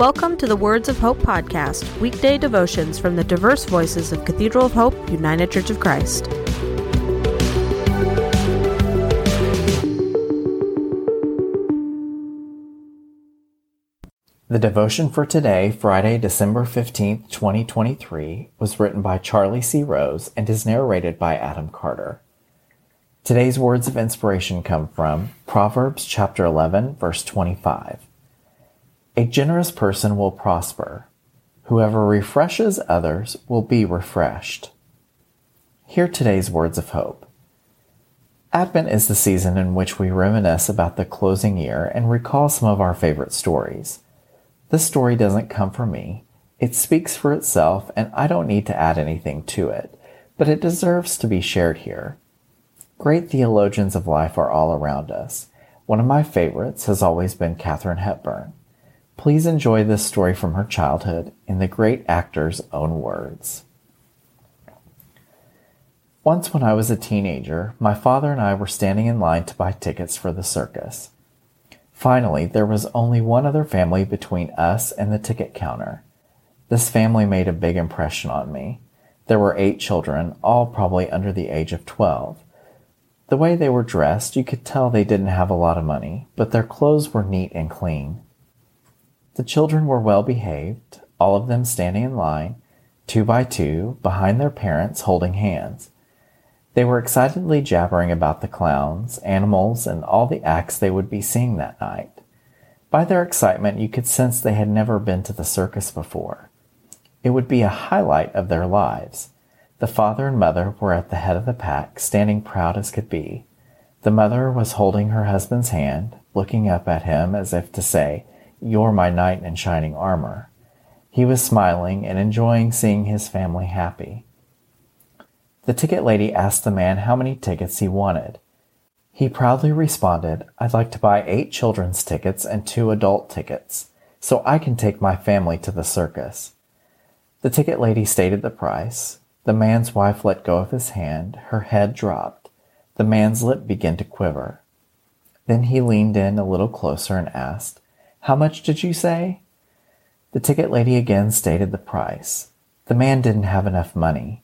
Welcome to the Words of Hope podcast, weekday devotions from the diverse voices of Cathedral of Hope, United Church of Christ. The devotion for today, Friday, December 15th, 2023, was written by Charlie C. Rose and is narrated by Adam Carter. Today's words of inspiration come from Proverbs chapter 11, verse 25. A generous person will prosper. Whoever refreshes others will be refreshed. Hear today's words of hope. Advent is the season in which we reminisce about the closing year and recall some of our favorite stories. This story doesn't come from me. It speaks for itself, and I don't need to add anything to it, but it deserves to be shared here. Great theologians of life are all around us. One of my favorites has always been Katharine Hepburn. Please enjoy this story from her childhood in the great actor's own words. Once, when I was a teenager, my father and I were standing in line to buy tickets for the circus. Finally, there was only one other family between us and the ticket counter. This family made a big impression on me. There were eight children, all probably under the age of 12. The way they were dressed, you could tell they didn't have a lot of money, but their clothes were neat and clean. The children were well behaved, all of them standing in line, two by two, behind their parents, holding hands. They were excitedly jabbering about the clowns, animals, and all the acts they would be seeing that night. By their excitement, you could sense they had never been to the circus before. It would be a highlight of their lives. The father and mother were at the head of the pack, standing proud as could be. The mother was holding her husband's hand, looking up at him as if to say, you're my knight in shining armor. He was smiling and enjoying seeing his family happy. The ticket lady asked the man how many tickets he wanted. He proudly responded, I'd like to buy eight children's tickets and two adult tickets, so I can take my family to the circus. The ticket lady stated the price. The man's wife let go of his hand. Her head dropped. The man's lip began to quiver. Then he leaned in a little closer and asked, how much did you say? The ticket lady again stated the price. The man didn't have enough money.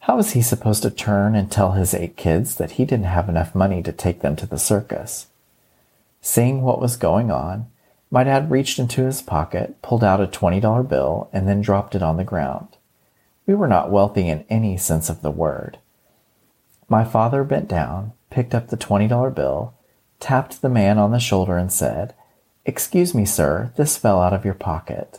How was he supposed to turn and tell his eight kids that he didn't have enough money to take them to the circus? Seeing what was going on, my dad reached into his pocket, pulled out a $20 bill, and then dropped it on the ground. We were not wealthy in any sense of the word. My father bent down, picked up the $20 bill, tapped the man on the shoulder, and said, Excuse me, sir, this fell out of your pocket.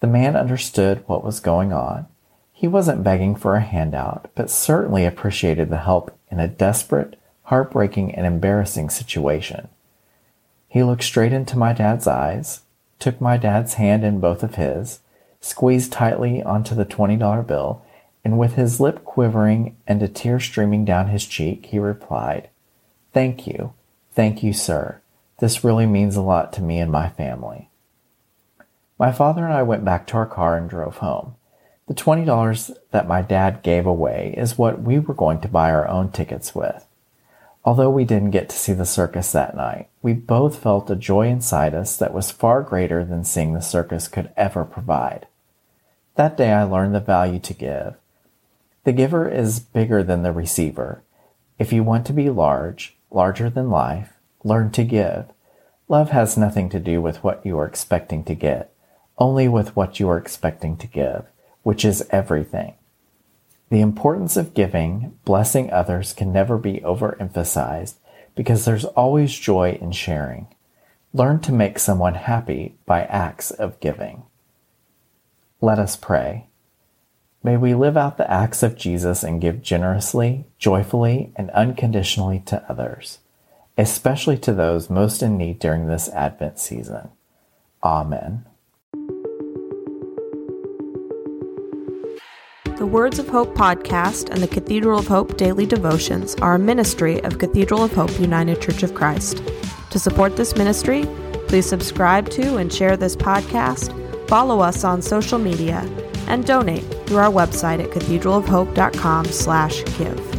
The man understood what was going on. He wasn't begging for a handout, but certainly appreciated the help in a desperate, heartbreaking, and embarrassing situation. He looked straight into my dad's eyes, took my dad's hand in both of his, squeezed tightly onto the $20 bill, and with his lip quivering and a tear streaming down his cheek, he replied, Thank you. Thank you, sir. This really means a lot to me and my family. My father and I went back to our car and drove home. The $20 that my dad gave away is what we were going to buy our own tickets with. Although we didn't get to see the circus that night, we both felt a joy inside us that was far greater than seeing the circus could ever provide. That day I learned the value to give. The giver is bigger than the receiver. If you want to be large, larger than life, Learn to give. Love has nothing to do with what you are expecting to get, only with what you are expecting to give, which is everything. The importance of giving, blessing others can never be overemphasized because there's always joy in sharing. Learn to make someone happy by acts of giving. Let us pray. May we live out the acts of Jesus and give generously, joyfully, and unconditionally to others especially to those most in need during this Advent season. Amen. The Words of Hope podcast and the Cathedral of Hope daily devotions are a ministry of Cathedral of Hope United Church of Christ. To support this ministry, please subscribe to and share this podcast, follow us on social media, and donate through our website at cathedralofhope.com/give.